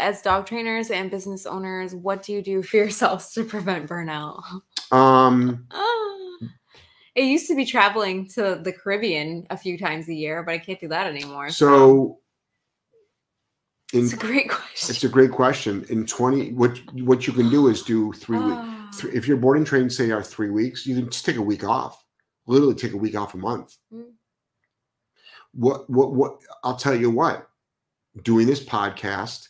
as dog trainers and business owners, what do you do for yourselves to prevent burnout? Um, it used to be traveling to the Caribbean a few times a year, but I can't do that anymore. so in, it's a great question. it's a great question. In 20, what what you can do is do three weeks. Ah. If your boarding trains say are three weeks, you can just take a week off. Literally take a week off a month. Mm. What what what? I'll tell you what. Doing this podcast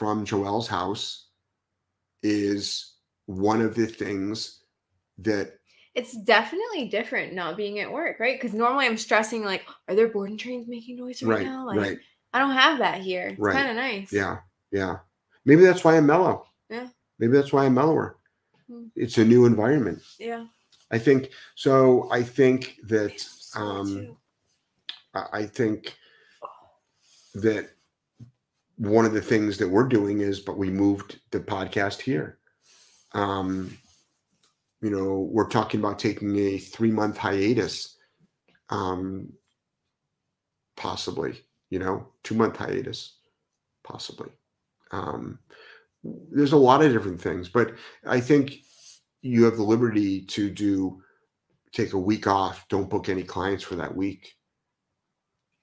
from Joelle's house is one of the things that It's definitely different not being at work, right? Because normally I'm stressing like, are there boarding trains making noise right, right now? Like right I don't have that here. It's Right. kind of nice. yeah yeah maybe that's why I'm mellow. Yeah. Maybe that's why I'm mellower. Hmm. It's a new environment. Yeah. I think so. I think that um, I think that one of the things that we're doing is, but we moved the podcast here. Um, you know, we're talking about taking a three month hiatus, um, possibly, you know, two month hiatus, possibly. Um, there's a lot of different things, but I think you have the liberty to do take a week off. Don't book any clients for that week.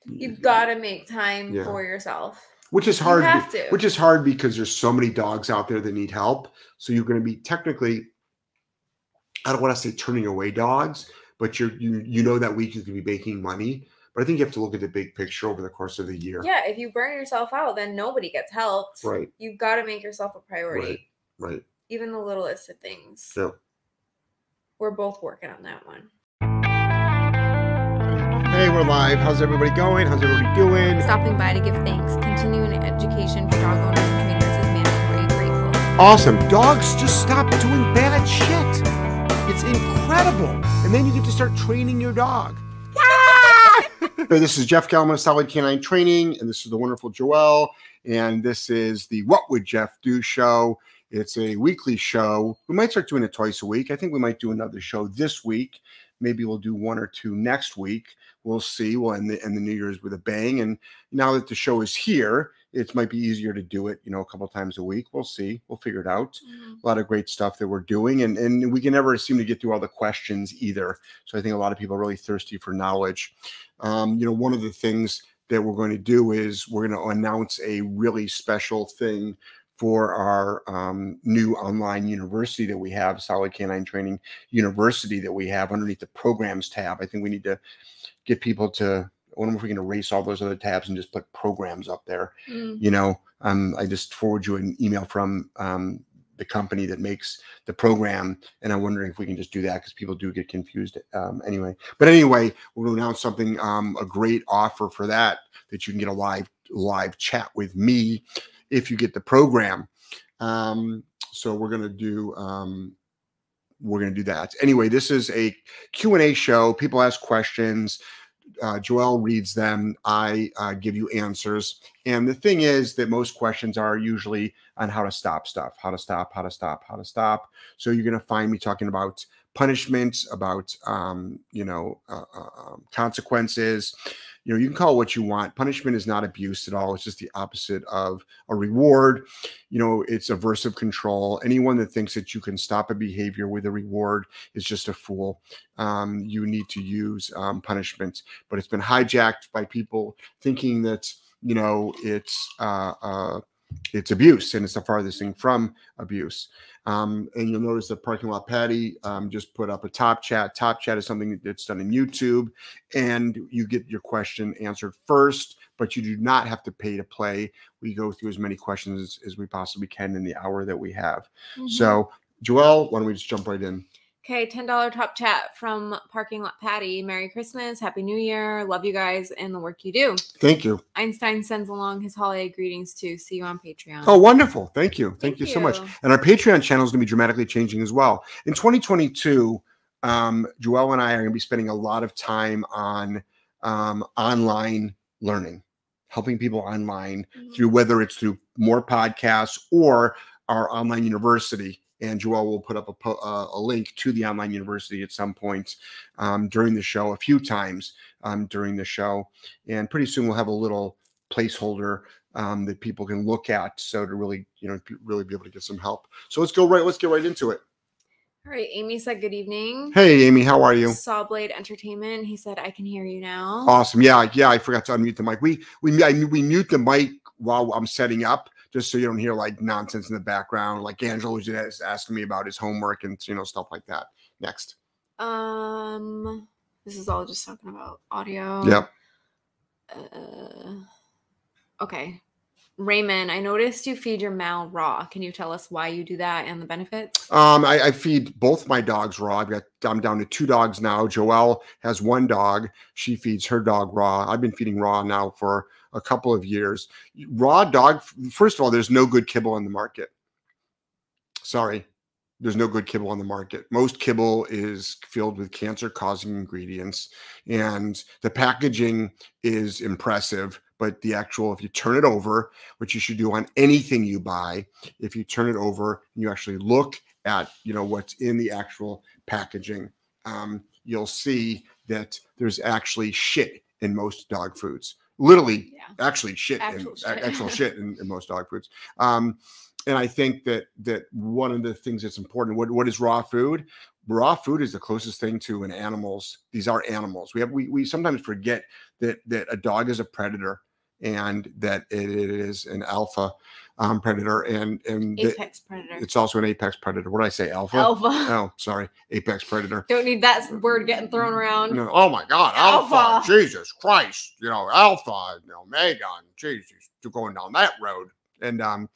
You've got to make time Yeah. for yourself. Which is You hard have be- to. which is hard because there's so many dogs out there that need help so you're going to be technically i don't want to say turning away dogs but you're you you know that week you could be making money but i think you have to look at the big picture over the course of the year Yeah, if you burn yourself out, then nobody gets helped. right You've got to make yourself a priority, right even the littlest of things. so We're both working on that one. We're live how's everybody going how's everybody doing Stopping by to give thanks. Continuing education for dog owners and trainers is mandatory. Grateful. awesome dogs just stop doing bad shit it's incredible and then you get to start training your dog Hey, this is Jeff Gellman of Solid K9 Training, and this is the wonderful Joelle, and this is the What Would Jeff Do show. It's a weekly show. We might start doing it twice a week. I think we might do another show this week. Maybe we'll do one or two next week. We'll see. We'll end the, end the New Year's with a bang. And now that the show is here, it might be easier to do it, you know, a couple times a week. We'll see. We'll figure it out a lot of great stuff that we're doing and and we can never seem to get through all the questions either so i think a lot of people are really thirsty for knowledge um, you know one of the things that we're going to do is we're going to announce a really special thing for our um, new online university that we have solid k9 training university that we have underneath the programs tab i think we need to get people to I wonder if we can erase all those other tabs and just put programs up there. Mm. you know um, i just forward you an email from um, the company that makes the program and i'm wondering if we can just do that because people do get confused um, anyway. But anyway to announce something um, a great offer for that that you can get a live live chat with me if you get the program. Um, so we're going to do um, we're going to do that anyway this is a q&a show people ask questions uh, joel reads them i uh, give you answers and the thing is that most questions are usually on how to stop stuff, how to stop, how to stop, how to stop. So you're going to find me talking about punishments, about um, you know uh, uh, um, consequences. You know, you can call what you want. Punishment is not abuse at all. It's just the opposite of a reward. You know, it's aversive control. Anyone that thinks that you can stop a behavior with a reward is just a fool. Um, you need to use um, punishment, but it's been hijacked by people thinking that you know it's uh, uh, it's abuse and it's the farthest thing from abuse um, and you'll notice that parking lot patty um, just put up a top chat. Top chat is something that's done in youtube and you get your question answered first but you do not have to pay to play. We go through as many questions as, as we possibly can in the hour that we have. Mhm. so joelle why don't we just jump right in Okay, $10 top chat from Parking Lot Patty. Merry Christmas, Happy New Year. Love you guys and the work you do. thank you Einstein sends along his holiday greetings too. See you on Patreon. Oh, wonderful. Thank you. Thank, Thank you so much. And our Patreon channel is going to be dramatically changing as well. In 2022, um, Joelle and I are going to be spending a lot of time on um, online learning, helping people online Mhm. through whether it's through more podcasts or our online university. And Joelle will put up a, uh, a link to the online university at some point um, during the show, a few times um, during the show. And pretty soon we'll have a little placeholder um, that people can look at. So to really, you know, really be able to get some help. So let's go right. Let's get right into it. All right. Amy said, Good evening. Hey, Amy, how are you? Sawblade Entertainment. He said, I can hear you now. Awesome. Yeah, yeah. I forgot to unmute the mic. We we I, we mute the mic while I'm setting up, just so you don't hear like nonsense in the background. Like Angelo was just asking me about his homework and you know stuff like that. Next. Um, this is all just talking about audio. Yep. Uh, okay. Raymond, I noticed you feed your Mal raw. Can you tell us why you do that and the benefits? Um, I, I feed both my dogs raw. I've got I'm down to two dogs now. Joelle has one dog. She feeds her dog raw. I've been feeding raw now for a couple of years. Raw dog. First of all, there's no good kibble on the market. Sorry, there's no good kibble on the market. Most kibble is filled with cancer causing ingredients, and the packaging is impressive. But the actual, if you turn it over, which you should do on anything you buy, if you turn it over and you actually look at, you know, what's in the actual packaging, um, you'll see that there's actually shit in most dog foods. Literally, Yeah. actually shit, Actual in, shit. actual shit in, in most dog foods. Um, and I think that that one of the things that's important. What what is raw food? Raw food is the closest thing to an animal's. These are animals. We have we we sometimes forget that that a dog is a predator and that it, it is an alpha um, predator and and Apex predator. it's also an apex predator. What did I say? Alpha. Alpha. Oh, sorry, apex predator. Don't need that word getting thrown around. No, oh my God, alpha. Alpha. Jesus Christ, you know, alpha, you know, Omega, Jesus, you're going down that road. And um,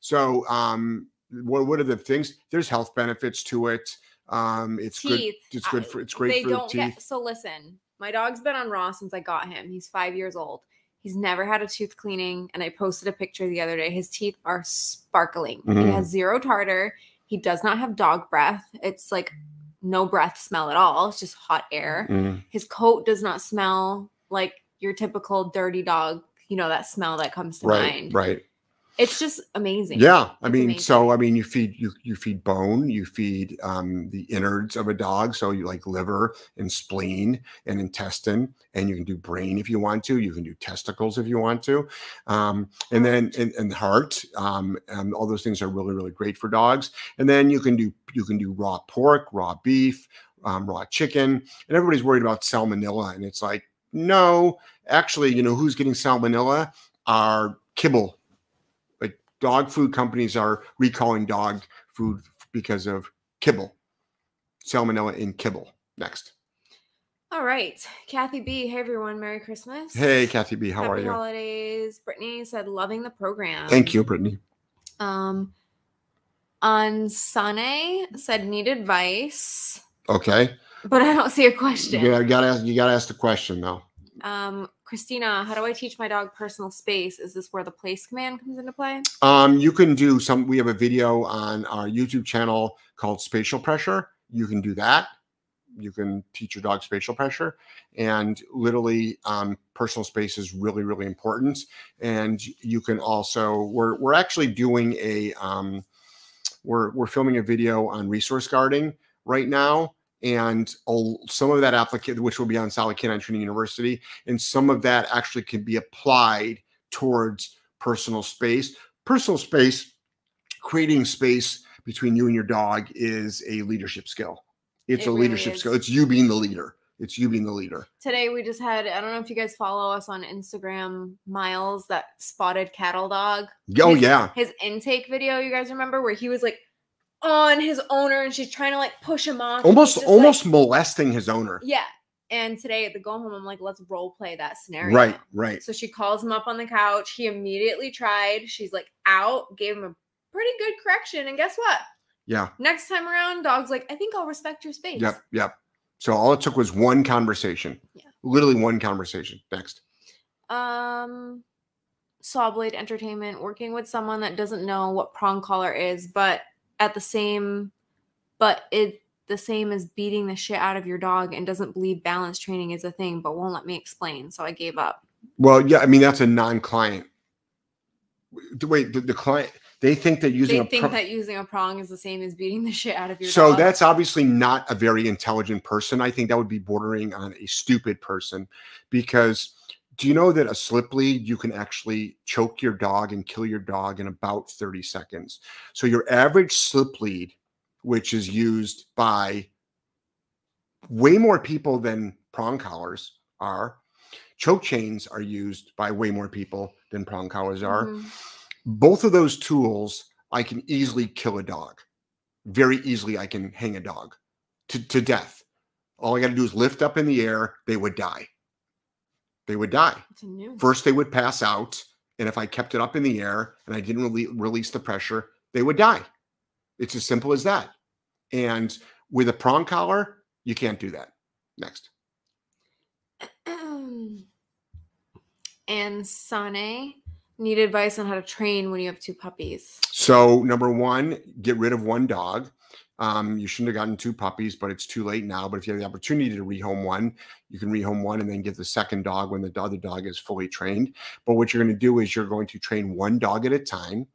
so um, what what are the things? There's health benefits to it. Um, it's Teeth. good. It's good for. It's great they for don't teeth. get so listen my dog's been on raw since i got him he's five years old he's never had a tooth cleaning and i posted a picture the other day. His teeth are sparkling. He Mhm. has zero tartar. He does not have dog breath. It's like no breath smell at all. It's just hot air. Mhm. his coat does not smell like your typical dirty dog you know that smell that comes to Right, mind. right. It's just amazing Yeah, I It's mean, amazing. so I mean, you feed you you feed bone, you feed um, the innards of a dog, so you like liver and spleen and intestine, and you can do brain if you want to. You can do testicles if you want to, um, and then and, and heart. Um, and all those things are really really great for dogs. And then you can do you can do raw pork, raw beef, um, raw chicken, and everybody's worried about salmonella, and it's like no, actually, you know who's getting salmonella are kibble dog food companies are recalling dog food because of kibble, salmonella in kibble. Next. all right kathy b hey everyone merry christmas Hey, Kathy B, how Happy are you? holidays brittany said loving the program Thank you, Brittany. Um, on Sunny said need advice, Okay, but I don't see a question. you gotta ask. You gotta ask the question though. Um, Christina, how do I teach my dog personal space? Is this where the place command comes into play? Um, you can do some. We have a video on our YouTube channel called Spatial Pressure. You can do that. You can teach your dog spatial pressure, and literally, um, personal space is really, really important. And you can also we're we're actually doing a um, we're we're filming a video on resource guarding right now, and some of that applicant, which will be on Solid K9 Training University, and some of that actually can be applied towards personal space. Personal space, creating space between you and your dog is a leadership skill. It's It a really leadership is. skill. It's you being the leader. It's you being the leader. Today we just had, I don't know if you guys follow us on Instagram, Miles, that spotted cattle dog. Oh His- yeah. His intake video, you guys remember, where he was like on his owner and she's trying to like push him off. and Almost like- almost molesting his owner. yeah. And today at the go home, I'm like, let's role play that scenario. Right, right. So she calls him up on the couch. He immediately tried. She's like out, gave him a pretty good correction. And guess what? Yeah. Next time around, dog's like, I think I'll respect your space. Yep, yep. So all it took was one conversation. Yeah. Literally one conversation. Next. Um, Sawblade Entertainment working with someone that doesn't know what prong collar is, but at the same, but it the same as beating the shit out of your dog and doesn't believe balance training is a thing, but won't let me explain. So I gave up. Well, yeah, I mean that's a non-client. Wait, the, the client they think that using They a think that using a prong is the same as beating the shit out of your so dog. that's obviously not a very intelligent person. I think that would be bordering on a stupid person because do you know that a slip lead you can actually choke your dog and kill your dog in about 30 seconds? So your average slip lead, which is used by way more people than prong collars are, choke chains are used by way more people than prong collars are. Mm-hmm. Both of those tools, I can easily kill a dog. Very easily, I can hang a dog to, to death. All I got to do is lift up in the air, they would die they would die. First, they would pass out. And if I kept it up in the air and I didn't really release the pressure, they would die. It's as simple as that. And with a prong collar, you can't do that. Next. and Sane need advice on how to train when you have two puppies. So, number one, get rid of one dog. Um, you shouldn't have gotten two puppies, but it's too late now. But if you have the opportunity to rehome one, you can rehome one and then get the second dog when the other dog is fully trained. But what you're going to do is you're going to train one dog at a time,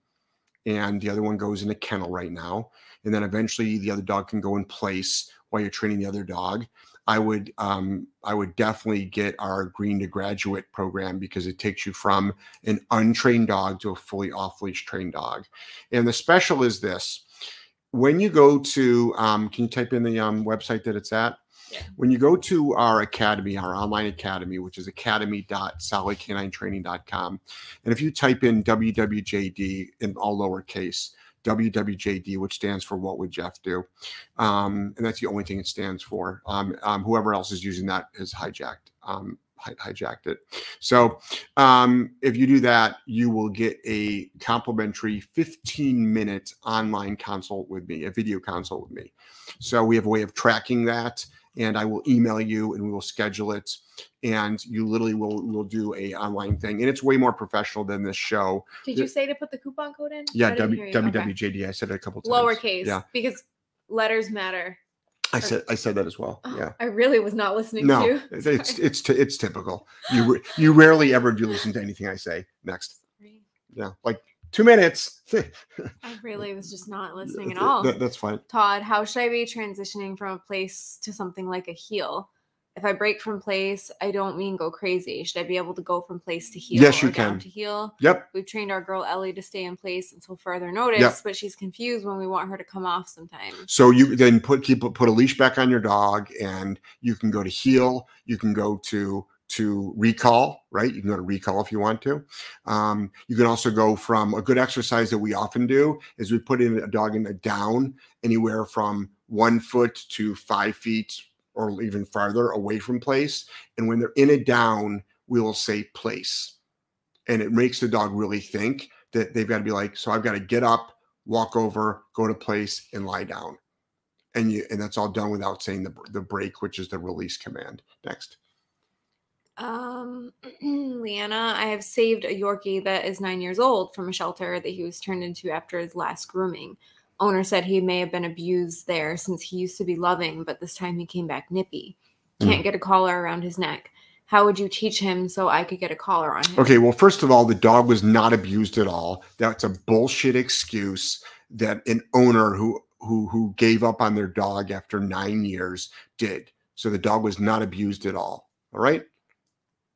and the other one goes in a kennel right now. And then eventually the other dog can go in place while you're training the other dog. I would um, I would definitely get our green to graduate program because it takes you from an untrained dog to a fully off leash trained dog. And the special is this when you go to um, can you type in the um, website that it's at? Yeah. when you go to our academy our online academy which is academy.solidk9training.com and if you type in wwjd in all lowercase wwjd which stands for what would jeff do? Um, and that's the only thing it stands for. Um, um, whoever else is using that is hijacked. Um, hijacked it. So um, if you do that, you will get a complimentary 15 minute online consult with me, a video consult with me. So we have a way of tracking that and I will email you and we will schedule it. And you literally will will do a online thing, and it's way more professional than this show. Did you say to put the coupon code in? Yeah, w, WWJD. Okay. I said it a couple times. Lowercase. Yeah, because letters matter. I said I said that as well. Oh, yeah. I really was not listening no, to. it's it's it's, it's typical. You you rarely ever do listen to anything I say. Next. Yeah, like two minutes. I really was just not listening at all. That, that's fine. Todd, how should I be transitioning from a place to something like a heel? If I break from place, I don't mean go crazy. Should I be able to go from place to heel? Yes, you can. To heel. Yep. We've trained our girl Ellie to stay in place until further notice, yep. but she's confused when we want her to come off sometimes. So you then put keep put a leash back on your dog, and you can go to heel. You can go to to recall, right? You can go to recall if you want to. Um, you can also go from a good exercise that we often do is we put in a dog in a down anywhere from one foot to five feet or even farther away from place. And when they're in a down, we will say place. And it makes the dog really think that they've got to be like, so I've got to get up, walk over, go to place, and lie down. And you and that's all done without saying the the break, which is the release command. Next. Um, Leanna, I have saved a Yorkie that is nine years old from a shelter that he was turned into after his last grooming owner said he may have been abused there since he used to be loving, but this time he came back nippy. Can't mm. get a collar around his neck. How would you teach him so I could get a collar on him? Okay, well, first of all, the dog was not abused at all. That's a bullshit excuse that an owner who who who gave up on their dog after nine years did. So the dog was not abused at all. All right.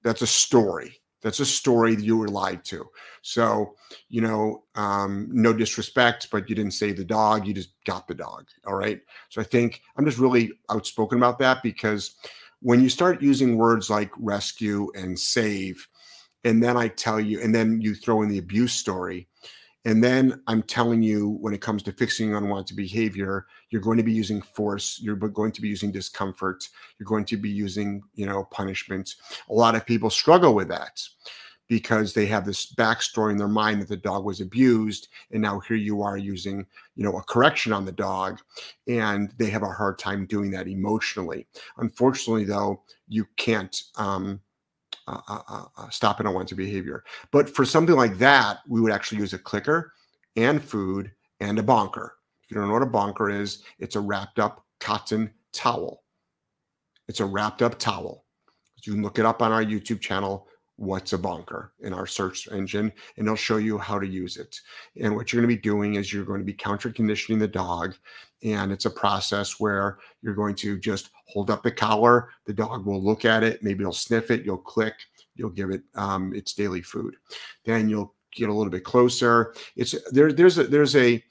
That's a story. That's a story that you were lied to. So, you know, um, no disrespect, but you didn't save the dog. You just got the dog. All right. So I think I'm just really outspoken about that because when you start using words like rescue and save, and then I tell you, and then you throw in the abuse story, and then I'm telling you, when it comes to fixing unwanted behavior, you're going to be using force. You're going to be using discomfort. You're going to be using, you know, punishment. A lot of people struggle with that because they have this backstory in their mind that the dog was abused and now here you are using you know a correction on the dog and they have a hard time doing that emotionally unfortunately though you can't um, uh, uh, uh, uh, stop an behavior. But for something like that, we would actually use a clicker and food and a bonker. If you don't know what a bonker is, it's a wrapped up cotton towel. It's a wrapped up towel. You can look it up on our YouTube channel, What's a Bonker, in our search engine, and it'll show you how to use it. And what you're going to be doing is you're going to be counter conditioning the dog. And it's a process where you're going to just hold up the collar. The dog will look at it. Maybe it'll sniff it. You'll click. you'll give it um, its daily food. Then you'll get a little bit closer. It's there. There's a there's a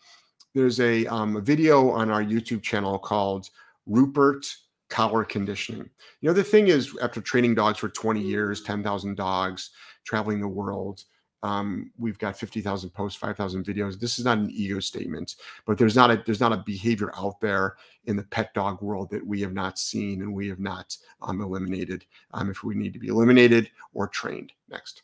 there's a, um, a video on our YouTube channel called Rupert Collar Conditioning. You know, the thing is, after training dogs for 20 years, 10,000 dogs, traveling the world, um, we've got 50,000 posts, 5,000 videos. This is not an ego statement, but there's not a there's not a behavior out there in the pet dog world that we have not seen and we have not um, eliminated. Um, if we need to be eliminated or trained. Next.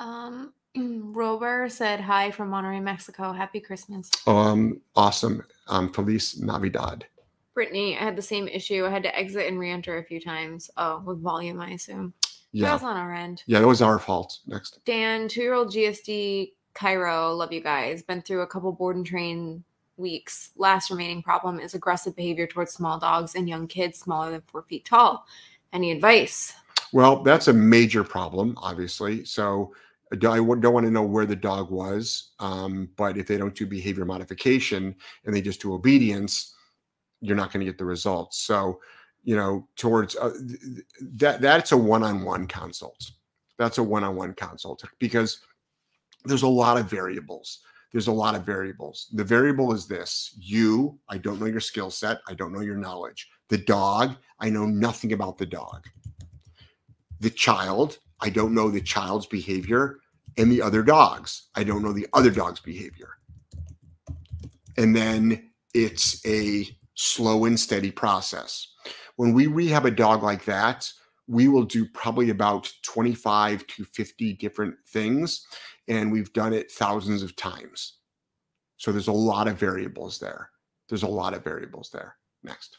Um, Rober said hi from Monterrey, Mexico. Happy Christmas. Um, awesome. Um, Feliz Navidad. Brittany, I had the same issue. I had to exit and re-enter a few times. Oh, with volume, I assume. Yeah. That was on our end. Yeah, it was our fault. Next. Dan, two-year-old GSD Cairo. Love you guys. Been through a couple board and train weeks. Last remaining problem is aggressive behavior towards small dogs and young kids smaller than four feet tall. Any advice? Well, that's a major problem, obviously. So I don't want to know where the dog was, um, but if they don't do behavior modification and they just do obedience, you're not going to get the results. So, you know, towards uh, that, that's a one-on-one consult. That's a one-on-one consult because there's a lot of variables. There's a lot of variables. The variable is this: you. I don't know your skill set. I don't know your knowledge. The dog. I know nothing about the dog. The child. I don't know the child's behavior and the other dogs. I don't know the other dog's behavior. And then it's a slow and steady process. When we rehab a dog like that, we will do probably about 25 to 50 different things. And we've done it thousands of times. So there's a lot of variables there. There's a lot of variables there. Next.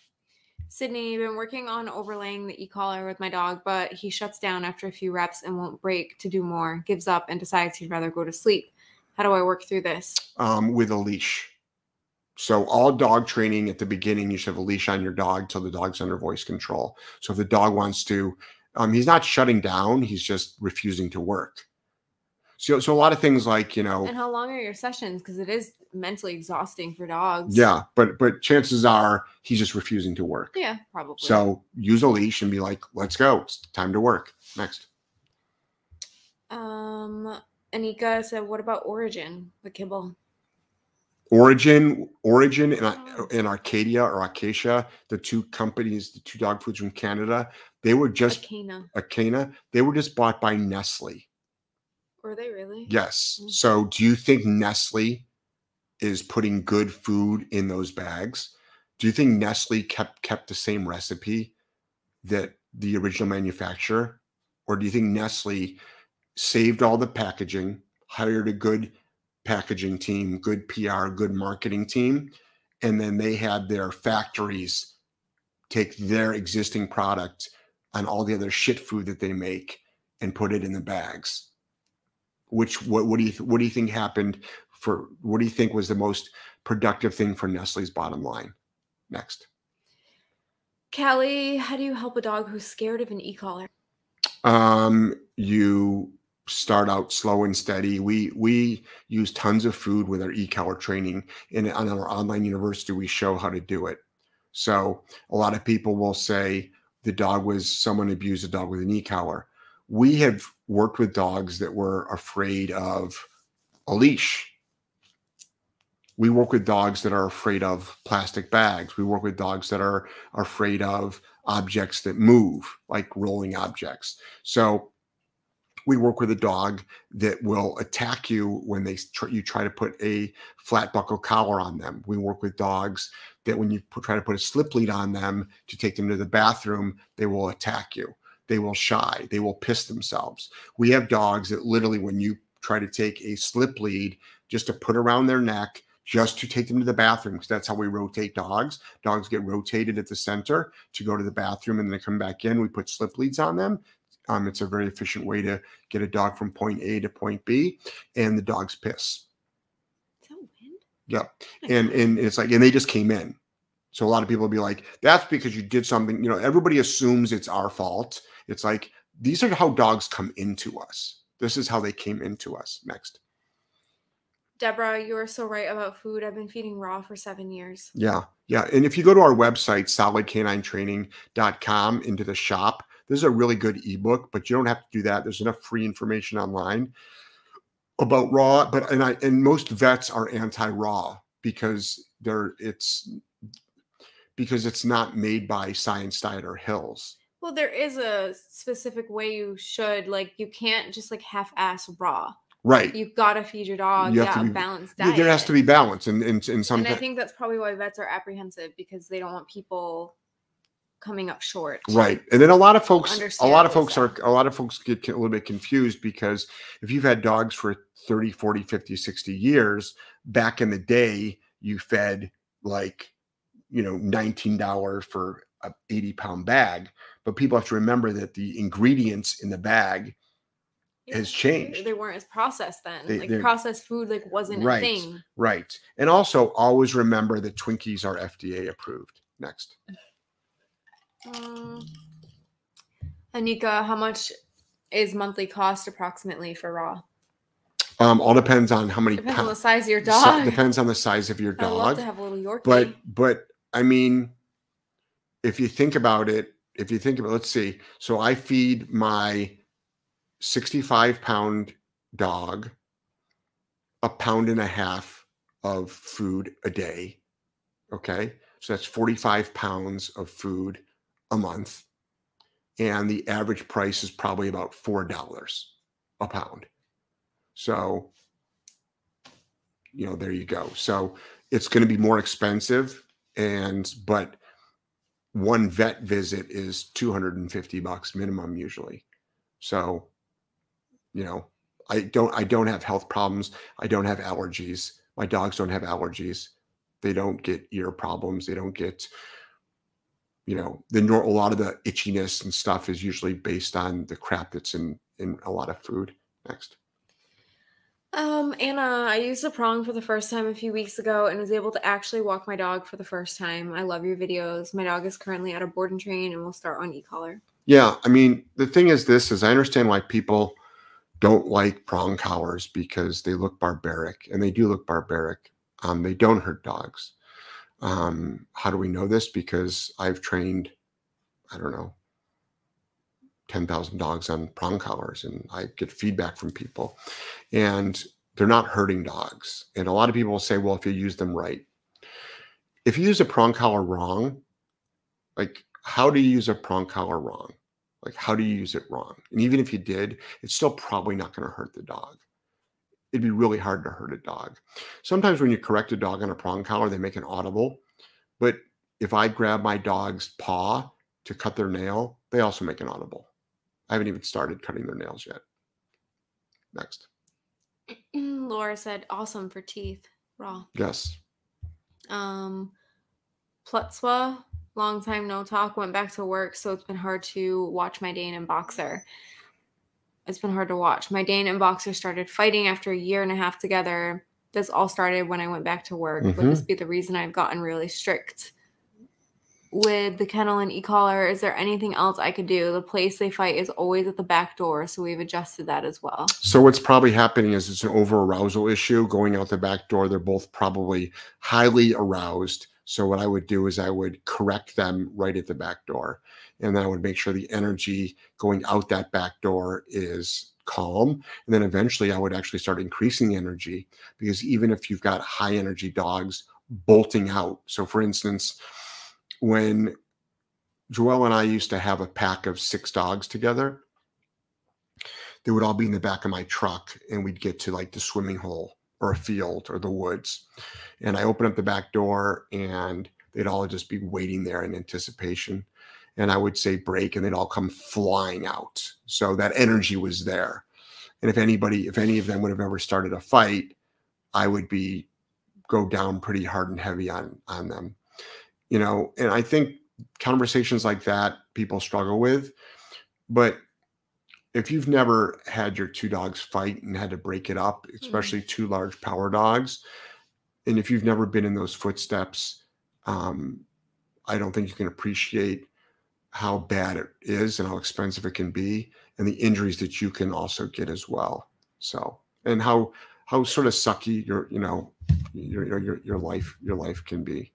Sydney, been working on overlaying the e-collar with my dog, but he shuts down after a few reps and won't break to do more, gives up and decides he'd rather go to sleep. How do I work through this? Um, with a leash. So all dog training at the beginning, you should have a leash on your dog till the dog's under voice control. So if the dog wants to, um, he's not shutting down, he's just refusing to work. So, so a lot of things like you know. And how long are your sessions? Because it is mentally exhausting for dogs. Yeah, but but chances are he's just refusing to work. Yeah, probably. So use a leash and be like, "Let's go. It's time to work." Next. Um, Anika said, "What about Orijen, the kibble?" Orijen, Orijen, and, oh. and Arcadia or Acacia, the two companies, the two dog foods from Canada, they were just Acana. Acana. They were just bought by Nestle. Were they really? Yes. Mm-hmm. So do you think Nestle is putting good food in those bags? Do you think Nestle kept kept the same recipe that the original manufacturer? Or do you think Nestle saved all the packaging, hired a good packaging team, good PR, good marketing team, and then they had their factories take their existing product and all the other shit food that they make and put it in the bags? which what, what do you what do you think happened for what do you think was the most productive thing for Nestle's bottom line? Next. Callie, how do you help a dog who's scared of an e-collar? Um, you start out slow and steady. We we use tons of food with our e-collar training, and on our online university, we show how to do it. So a lot of people will say the dog was someone abused a dog with an e-collar we have worked with dogs that were afraid of a leash. We work with dogs that are afraid of plastic bags. We work with dogs that are, are afraid of objects that move, like rolling objects. So we work with a dog that will attack you when they tr- you try to put a flat buckle collar on them. We work with dogs that when you put, try to put a slip lead on them to take them to the bathroom, they will attack you they will shy, they will piss themselves. We have dogs that literally, when you try to take a slip lead just to put around their neck, just to take them to the bathroom, because that's how we rotate dogs. Dogs get rotated at the center to go to the bathroom and then they come back in. We put slip leads on them. Um, it's a very efficient way to get a dog from point A to point B, and the dogs piss. Yep. And and it's like, and they just came in. So a lot of people will be like, that's because you did something. You know, everybody assumes it's our fault. It's like these are how dogs come into us. This is how they came into us. Next. Deborah, you are so right about food. I've been feeding raw for seven years. Yeah. Yeah. And if you go to our website, solidk9training.com into the shop, This is a really good ebook, but you don't have to do that. There's enough free information online about raw. But and I and most vets are anti-raw because they're it's because it's not made by Science Diet or Hills. Well, there is a specific way you should like. You can't just like half-ass raw. Right. You've got to feed your dog. You You have to got a be- balanced There- diet. There has to be balance, and in, in, in some And I think that's probably why vets are apprehensive because they don't want people coming up short. right. And then a lot of folks, a lot of folks are a lot of folks get a little bit confused because if you've had dogs for 30, 40, 50, 60 years, back in the day, you fed like you know $19 for a 80 pound bag. But people have to remember that the ingredients in the bag has changed. They weren't as processed then. They- like processed food like wasn't Right. a thing. Right. And also always remember that Twinkies are FDA approved. Next. Um, Anika, how much is monthly cost approximately for raw? Um, all depends on how many Depends on the size of your dog. depends on the size of your dog. I'd love to have a little Yorkie. But but I mean, if you think about it, if you think about let's see. So I feed my 65 pound dog a pound and a half of food a day. Okay. So that's 45 pounds of food a month. And the average price is probably about $4 a pound. So, you know, there you go. So it's going to be more expensive. And, but one vet visit is 250 bucks minimum usually. So, you know, I don't I don't have health problems. I don't have allergies. My dogs don't have allergies. They don't get ear problems. They don't get you know, the nor- a lot of the itchiness and stuff is usually based on the crap that's in in a lot of food. Next. Um, Anna, I used a prong for the first time a few weeks ago and was able to actually walk my dog for the first time. I love your videos. My dog is currently at a board and train and will start on e-collar. Yeah, I mean, the thing is this is I understand why people don't like prong collars because they look barbaric and they do look barbaric. Um, they don't hurt dogs. Um, how do we know this? Because I've trained, I don't know, 10,000 dogs on prong collars and I get feedback from people and they're not hurting dogs. And a lot of people will say, well, if you use them right, if you use a prong collar wrong, like how do you use a prong collar wrong? Like, how do you use it wrong? And even if you did, it's still probably not going to hurt the dog. It'd be really hard to hurt a dog. Sometimes when you correct a dog on a prong collar, they make an audible. But if I grab my dog's paw to cut their nail, they also make an audible. I haven't even started cutting their nails yet. Next. Laura said, awesome for teeth, raw. Yes. Um, Plutzwa, long time no talk, went back to work, so it's been hard to watch my Dane and Boxer. It's been hard to watch. My Dane and Boxer started fighting after a year and a half together. This all started when I went back to work. Would this mm-hmm. be the reason I've gotten really strict? With the kennel and e-collar, is there anything else I could do? The place they fight is always at the back door, so we've adjusted that as well. So what's probably happening is it's an over arousal issue going out the back door. They're both probably highly aroused. So what I would do is I would correct them right at the back door. And then I would make sure the energy going out that back door is calm. And then eventually I would actually start increasing the energy because even if you've got high energy dogs bolting out. So for instance, when Joelle and I used to have a pack of six dogs together, they would all be in the back of my truck and we'd get to like the swimming hole or a field or the woods. And I open up the back door and they'd all just be waiting there in anticipation. And I would say break and they'd all come flying out. So that energy was there. And if anybody, if any of them would have ever started a fight, I would be go down pretty hard and heavy on on them. You know, and I think conversations like that people struggle with. But if you've never had your two dogs fight and had to break it up, especially two large power dogs, and if you've never been in those footsteps, um, I don't think you can appreciate how bad it is and how expensive it can be, and the injuries that you can also get as well. So, and how how sort of sucky your you know your your your, life your life can be.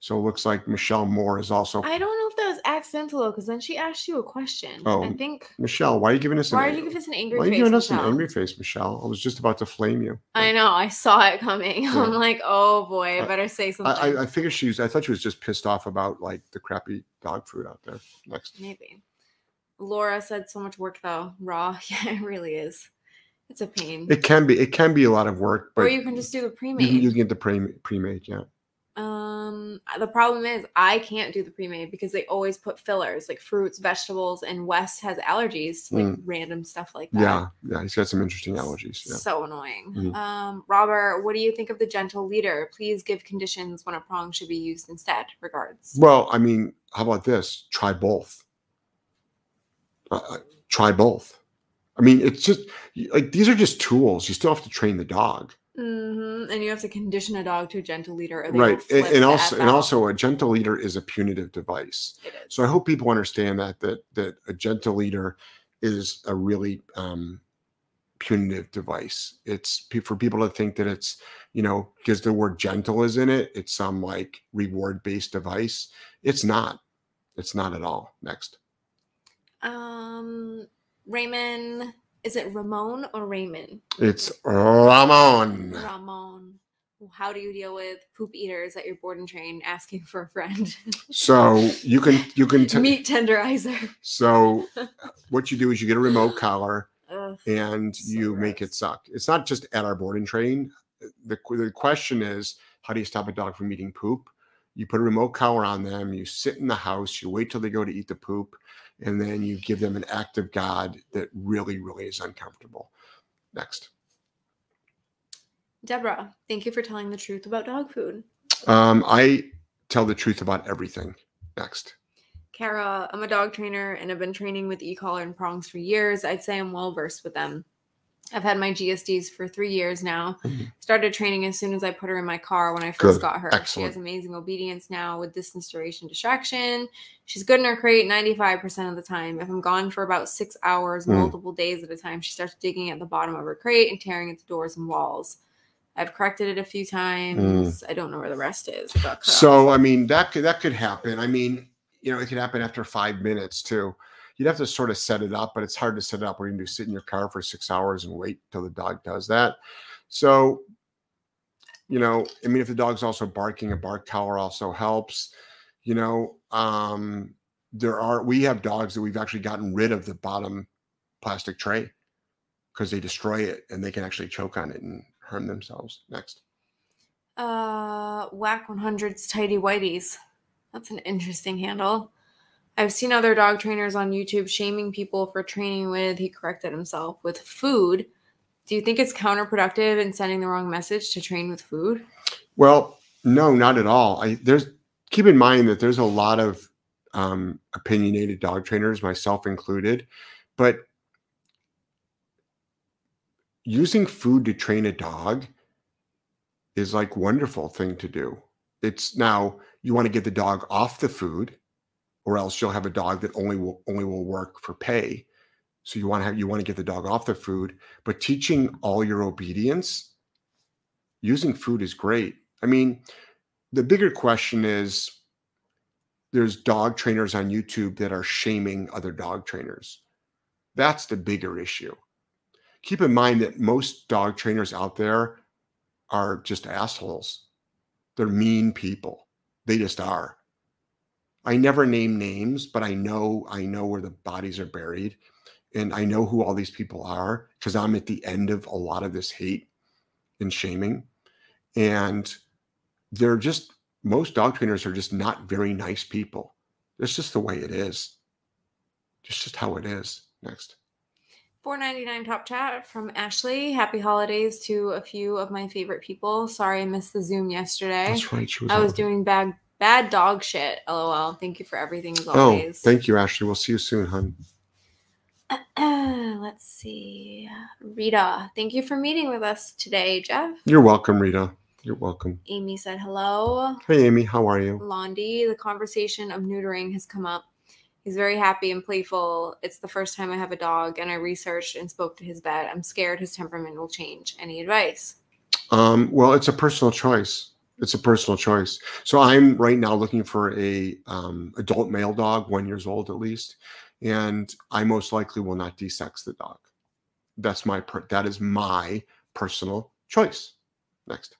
So it looks like Michelle Moore is also I don't know if that was accidental because then she asked you a question. Oh, I think. Michelle, why are you giving us? Why are an, you giving us an angry Why are face? you giving us an Michelle? angry face, Michelle? I was just about to flame you. I know. I saw it coming. Yeah. I'm like, oh boy, I I- better say something. I, I, I figured she was. I thought she was just pissed off about like the crappy dog food out there. Next, Maybe. Laura said so much work though. Raw. Yeah, it really is. It's a pain. it can be. It can be a lot of work, but or you can just do the you pre-made. can, you can get the pre pre-made. Yeah. Um, the problem is I can't do the pre-made because they always put fillers like fruits, vegetables, and West has allergies to like random stuff like that. Mm. Yeah. Yeah. He's got some interesting allergies. Yeah. So annoying. Mhm. Um, Robert, what do you think of the gentle leader? Please give conditions when a prong should be used instead. Regards. Well, I mean, how about this? Try both. Uh, uh, try both. I mean, it's just like these are just tools. You still have to train the dog, hmm And you have to condition a dog to a gentle leader, or right? And, and also, and also, a gentle leader is a punitive device. it is. So I hope people understand that that that a gentle leader is a really um, punitive device. It's for people to think that it's you know because the word gentle is in it. It's some like reward based device. It's not. It's not at all. Next. Um, Raymond, is it Ramon or Raymond? It's Ramon. Ramon. How do you deal with poop eaters at your board and train asking for a friend? So you can you can t- Meat tenderizer. so what you do is you get a remote collar Ugh. and So you make it suck. It's not just at our board and train. The the question is how do you stop a dog from eating poop? You put a remote collar on them. You sit in the house. You wait till they go to eat the poop, and then you give them an act of God that really really is uncomfortable. Next. Deborah, thank you for telling the truth about dog food. Um, I tell the truth about everything. Next. Kara, I'm a dog trainer and I've been training with e-collar and prongs for years. I'd say I'm well versed with them. I've had my GSDs for three years now. Mhm. Started training as soon as I put her in my car when I first Good. got her. She has amazing obedience now with distance duration distraction. She's good in her crate 95% of the time. If I'm gone for about six hours, Mm. multiple days at a time, she starts digging at the bottom of her crate and tearing at the doors and walls. I've corrected it a few times. I don't know where the rest is. Cut off. Mm. So I mean that could that could happen. I mean, you know, it could happen after five minutes too. You'd have to sort of set it up, but it's hard to set it up where you can do sit in your car for six hours and wait till the dog does that. So, you know, I mean, if the dog's also barking, a bark collar also helps. You know, um, there are we have dogs that we've actually gotten rid of the bottom plastic tray because they destroy it and they can actually choke on it and harm themselves. Next. Uh, Whack 100's Tidy Whiteys. That's an interesting handle. I've seen other dog trainers on YouTube shaming people for training with, he corrected himself, with food. Do you think it's counterproductive and sending the wrong message to train with food? Well, no, not at all. I there's keep in mind that there's a lot of um, opinionated dog trainers, myself included, but using food to train a dog is like wonderful thing to do. It's now you want to get the dog off the food, or else you'll have a dog that only will only will work for pay. So you want to have you want to get the dog off the food, but teaching all your obedience using food is great. I mean, the bigger question is there's dog trainers on YouTube that are shaming other dog trainers. That's the bigger issue. Keep in mind that most dog trainers out there are just assholes. They're mean people. They just are. I never name names, but I know I know where the bodies are buried and I know who all these people are because I'm at the end of a lot of this hate and shaming. And they're just most dog trainers are just not very nice people. That's just the way it is. It's just how it is. Next. 499 top chat from Ashley. Happy holidays to a few of my favorite people. Sorry I missed the Zoom yesterday. That's right. Was I was doing bad bad dog shit. LOL. Thank you for everything as Oh, thank you, Ashley. We'll see you soon, hon. Let's see. Rita, thank you for meeting with us today, Jeff. You're welcome, Rita. You're welcome. Amy said hello. Hey, Amy. How are you? Londi, the conversation of neutering has come up. He's very happy and playful. It's the first time I have a dog, and I researched and spoke to his vet. I'm scared his temperament will change. Any advice? Um, well, it's a personal choice. It's a personal choice. So I'm right now looking for a um, adult male dog, one years old at least, and I most likely will not desex the dog. That's my per- that is my personal choice. Next.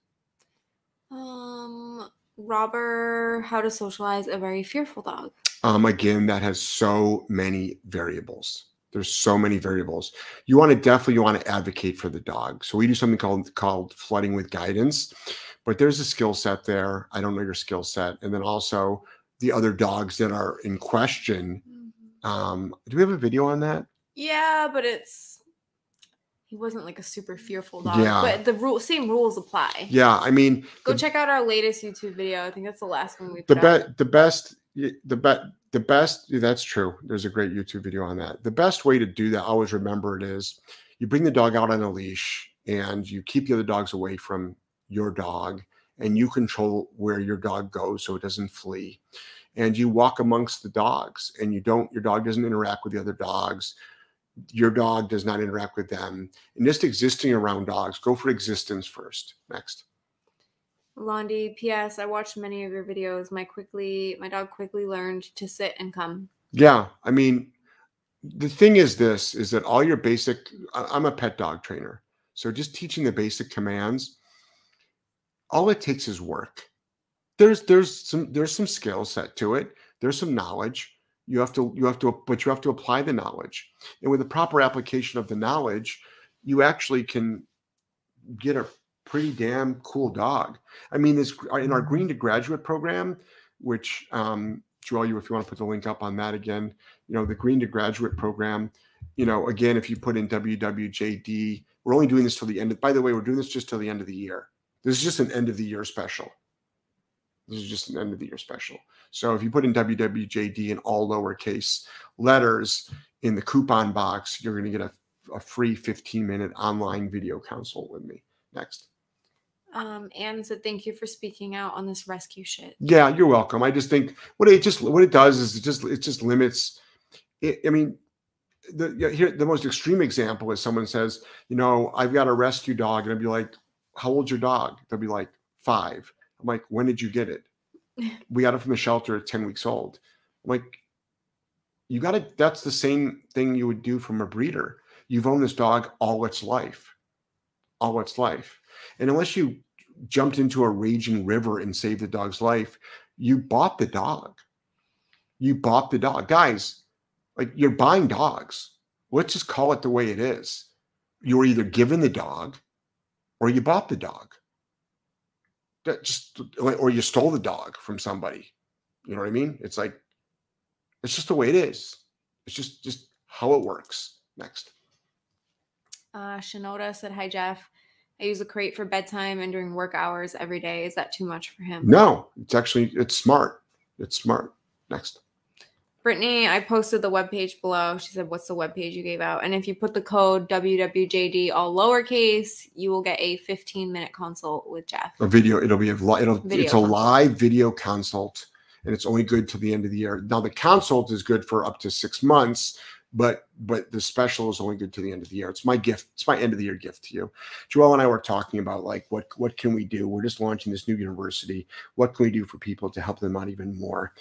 Um, Robber, how to socialize a very fearful dog. Um, again, that has so many variables. There's so many variables. You want to definitely you want to advocate for the dog. So we do something called called flooding with guidance, but there's a skill set there. I don't know your skill set, and then also the other dogs that are in question. Um, do we have a video on that? Yeah, but it's he wasn't like a super fearful dog. Yeah. But the rule same rules apply. Yeah, I mean, Go the- check out our latest YouTube video. I think that's the last one we the best the best the bet the best yeah, that's true there's a great youtube video on that the best way to do that always remember it is you bring the dog out on a leash and you keep the other dogs away from your dog and you control where your dog goes so it doesn't flee and you walk amongst the dogs and you don't your dog doesn't interact with the other dogs your dog does not interact with them and just existing around dogs go for existence first next Londi, P.S. I watched many of your videos. My quickly, my dog quickly learned to sit and come. Yeah, I mean, the thing is this is that all your basic I'm a pet dog trainer. So just teaching the basic commands all it takes is work. There's there's some there's some skill set to it. There's some knowledge. You have to you have to but you have to apply the knowledge. And with the proper application of the knowledge, you actually can get a pretty damn cool dog. I mean, this in our Green to Graduate program, which um, Joel, you if you want to put the link up on that again, you know, the Green to Graduate program. You know, again, if you put in WWJD, we're only doing this till the end. Of, by the way, we're doing this just till the end of the year. This is just an end of the year special. This is just an end of the year special. So if you put in WWJD in all lowercase letters in the coupon box, you're going to get a, a free 15 minute online video consult with me. Next. Um, Anne said, "Thank you for speaking out on this rescue shit." Yeah, you're welcome. I just think what it just what it does is it just it just limits. It, I mean, the here the most extreme example is someone says, you know, I've got a rescue dog, and I'd be like, how old's your dog? They'll be like five. I'm like, when did you get it? we got it from the shelter at ten weeks old. I'm like, you got it. That's the same thing you would do from a breeder. You've owned this dog all its life, all its life, and unless you jumped into a raging river and saved the dog's life, you bought the dog. You bought the dog. Guys, like you're buying dogs. Let's just call it the way it is. You're either given the dog or you bought the dog. That just or you stole the dog from somebody. You know what I mean? It's like it's just the way it is. It's just just how it works. Next. Uh, Shinoda said, "Hi Jeff. I use a crate for bedtime and during work hours every day. Is that too much for him?" No, it's actually it's smart. It's smart. Next. Brittany, I posted the webpage below. She said, What's the webpage you gave out? And if you put the code WWJD all lowercase, you will get a 15 minute consult with Jeff. a video it'll be a li- it'll Video it's a live video consult and it's only good till the end of the year. Now the consult is good for up to six months but but the special is only good to the end of the year. It's my gift it's my end of the year gift to you. Joel and i were talking about like what what can we do? We're just launching this new university. What can we do for people to help them out even more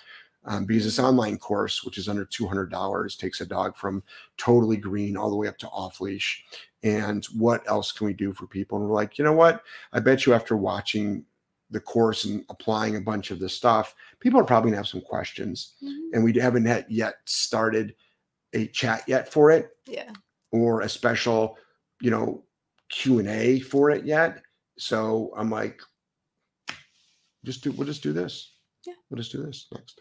um, because this online course which is under $200 takes a dog from totally green all the way up to off leash and what else can we do for people and we're like you know what I bet you after watching the course and applying a bunch of this stuff, people are probably gonna have some questions. Mhm. And we haven't yet started a chat yet for it Yeah. or a special, you know, Q and A for it yet. So I'm like, just do we'll just do this. Yeah. We'll just do this next.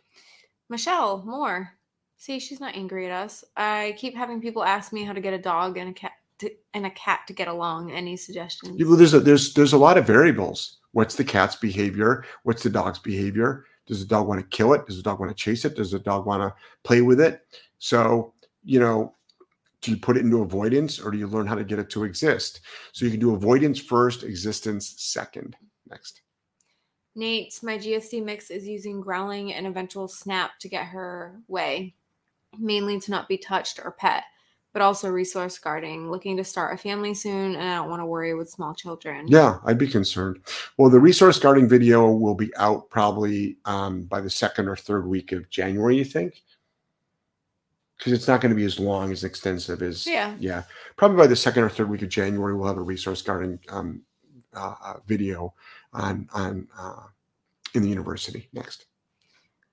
Michelle, more. See, she's not angry at us. I keep having people ask me how to get a dog and a cat to, and a cat to get along. Any suggestions? Well, There's a, there's there's a lot of variables. What's the cat's behavior? What's the dog's behavior? Does the dog want to kill it? Does the dog want to chase it? Does the dog want to play with it? So you know, do you put it into avoidance or do you learn how to get it to exist? So you can do avoidance first, existence second. Next. Nate, my GSD mix is using growling and eventual snap to get her way, mainly to not be touched or pet. but also resource guarding, looking to start a family soon, and I don't want to worry with small children. Yeah, I'd be concerned. Well, the resource guarding video will be out probably um, by the second or third week of January, you think? Because it's not going to be as long, as extensive as. Yeah. Yeah. Probably by the second or third week of January, we'll have a resource guarding um, uh, uh, video on, on uh, in the university next.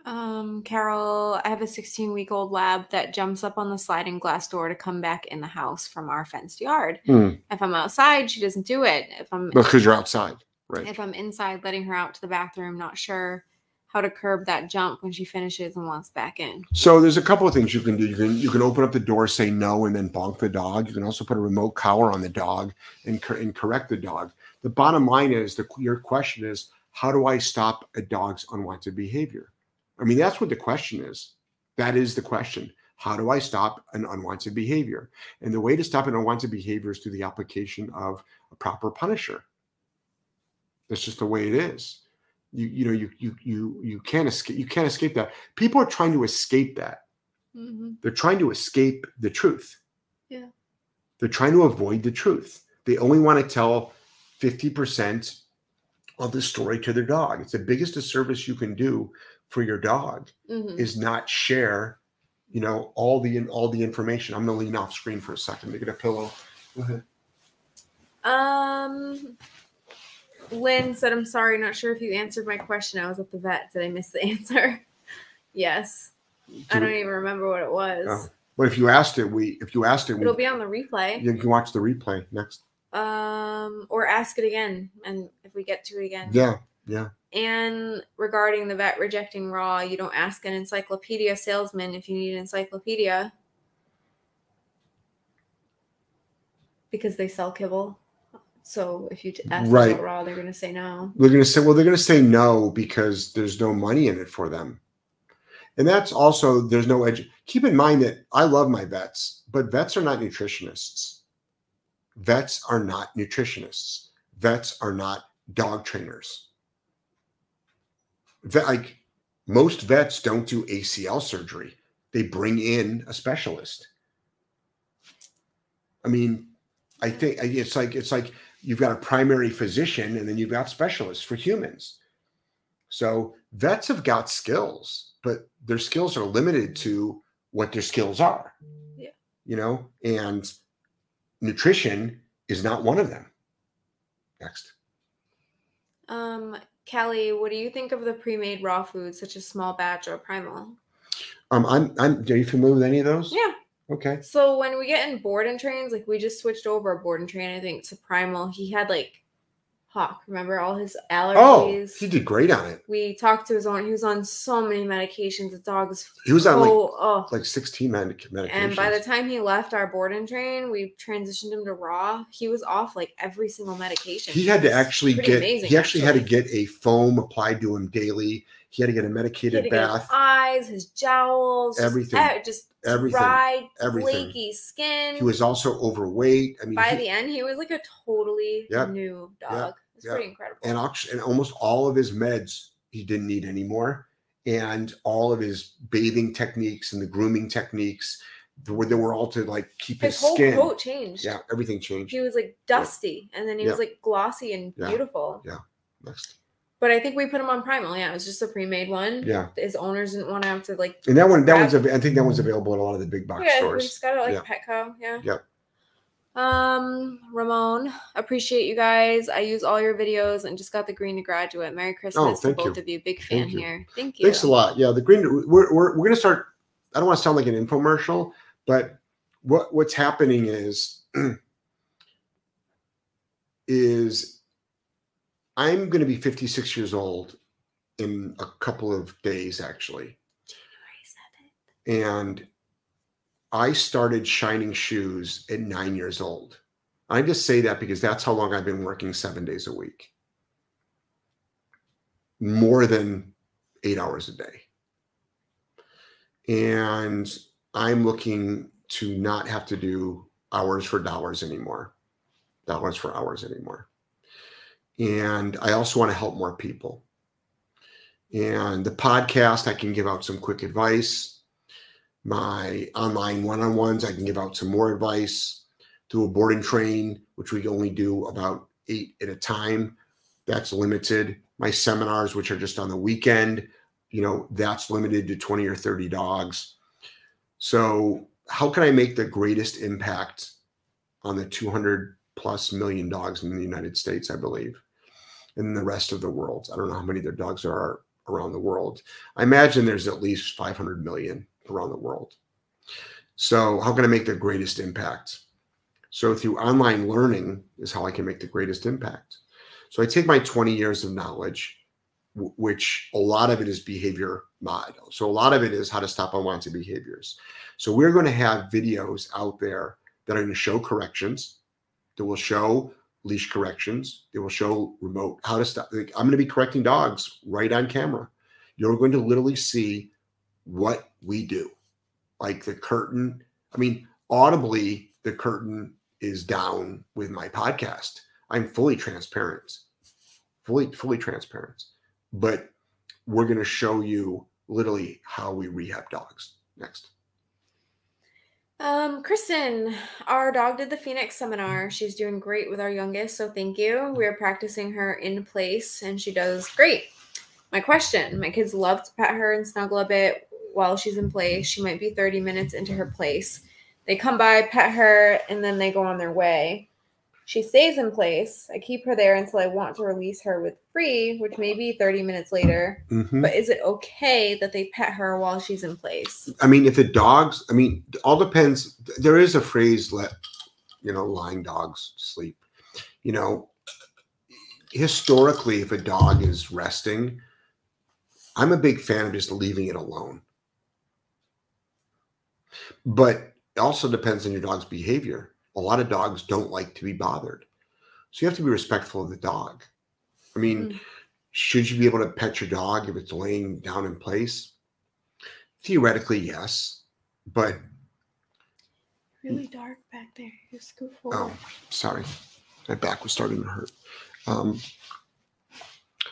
Um, Carol, I have a 16 week old lab that jumps up on the sliding glass door to come back in the house from our fenced yard. Hmm. If I'm outside, she doesn't do it. If I'm Because you're outside, right? if I'm inside, letting her out to the bathroom, not sure how to curb that jump when she finishes and wants back in. So there's a couple of things you can do. You can you can open up the door, say no, and then bonk the dog. You can also put a remote collar on the dog and and correct the dog. The bottom line is the your question is how do I stop a dog's unwanted behavior? I mean that's what the question is. That is the question. How do I stop an unwanted behavior? And the way to stop an unwanted behavior is through the application of a proper punisher. That's just the way it is. You you know you you you you can't escape you can't escape that. People are trying to escape that. Mm-hmm. They're trying to escape the truth. Yeah. They're trying to avoid the truth. They only want to tell 50% of the story to their dog. It's the biggest disservice you can do for your dog Mm-hmm. is not share, you know, all the all the information. I'm gonna lean off screen for a second to get a pillow. Go ahead. Um, Lynn said, "I'm sorry, not sure if you answered my question. I was at the vet. Did I miss the answer?" yes, I Do don't we- even remember what it was. Oh, But if you asked it, we if you asked it, we, It'll be on the replay. you can watch the replay next. Um, or ask it again, and if we get to it again. Yeah, yeah. And regarding the vet rejecting raw, you don't ask an encyclopedia salesman if you need an encyclopedia because they sell kibble. So if you ask Right. about raw, they're going to say no. They're going to say, well, they're going to say no because there's no money in it for them. And that's also, there's no edge. Keep in mind that I love my vets, but vets are not nutritionists. Vets are not nutritionists. Vets are not dog trainers. Vet, like most vets don't do ACL surgery, they bring in a specialist. I mean, I think it's like, it's like, you've got a primary physician and then you've got specialists for humans. So vets have got skills, but their skills are limited to what their skills are. Yeah. You know, and nutrition is not one of them. Next. Um, Kelly, what do you think of the pre-made raw foods such as small batch or primal? Um, I'm I'm are you familiar with any of those? Yeah. Okay. So when we get in board and trains, like we just switched over a board and train, I think, to primal. He had like Hawk, remember all his allergies? Oh, allergies. he did great on it. we talked to his own. He was on so many medications. The dog's. He was on like oh. like 16 medic- medications. And by the time he left our board and train, we transitioned him to raw. He was off like every single medication. he had to actually get amazing, he actually, had to get a foam applied to him daily. He had to get a medicated get his bath. eyes, his jowls, Everything. e- just Everything. dry, Everything. flaky skin. He was also overweight. I mean, by he- the end, he was like a totally Yep. new dog. Yep. It's Yep. pretty incredible. and, and almost all of his meds he didn't need anymore. And all of his bathing techniques and the grooming techniques, they were, they were all to like keep his, his whole skin. coat changed. Yeah, everything changed. He was like dusty, and then he was like glossy and beautiful. Yeah. Next. But I think we put him on primal. Yeah, it was just a pre-made one. Yeah, His owners didn't want to have to like. and that one, that grab- one's, I think that one's available at a lot of the big box yeah, we stores. just got it like Yeah. Petco. Yeah. Yep. Um, Ramon, appreciate you guys. I use all your videos and just got the green to graduate. Merry Christmas to Oh, thank both you. of you. Big fan Thank you. here. Thank you. Thanks a lot. Yeah, the green. We're we're, we're gonna start. I don't want to sound like an infomercial, but what what's happening is is I'm going to be 56 years old in a couple of days, actually, January 7th. and I started shining shoes at nine years old. I just say that because that's how long I've been working seven days a week, more than eight hours a day. And I'm looking to not have to do hours for dollars anymore, dollars for hours anymore. And I also want to help more people. And the podcast, I can give out some quick advice. My online one-on-ones. I can give out some more advice through a board and train, which we only do about eight at a time. That's limited. My seminars, which are just on the weekend, you know, that's limited to 20 or 30 dogs. So how can I make the greatest impact on the 200 plus million dogs in the United States, I believe, and the rest of the world? I don't know how many their dogs are around the world. I imagine there's at least 500 million around the world. So how can I make the greatest impact? So through online learning is how I can make the greatest impact. So I take my 20 years of knowledge, which a lot of it is behavior mod. So a lot of it is how to stop unwanted behaviors. So we're going to have videos out there that are going to show corrections, that will show leash corrections, they will show remote how to stop. Like, I'm going to be correcting dogs right on camera. You're going to literally see what we do. Like the curtain, I mean, audibly, the curtain is down with my podcast. I'm fully transparent, fully, fully transparent. But we're going to show you literally how we rehab dogs next. Um, Kristen, our dog did the Phoenix seminar. She's doing great with our youngest, so thank you. We're practicing her in place and she does great. My question my kids love to pet her and snuggle a bit while she's in place. She might be 30 minutes into her place. They come by, pet her, and then they go on their way. She stays in place. I keep her there until I want to release her with free, which may be 30 minutes later. Mm-hmm. But is it okay that they pet her while she's in place? I mean, if the dogs, I mean, all depends. There is a phrase, let, you know, lying dogs sleep. You know, historically, if a dog is resting, I'm a big fan of just leaving it alone. But it also depends on your dog's behavior a lot of dogs don't like to be bothered. So you have to be respectful of the dog. I mean, mm. should you be able to pet your dog if it's laying down in place? Theoretically, yes, but really dark back there. You scoot forward. Oh, sorry, my back was starting to hurt. Um,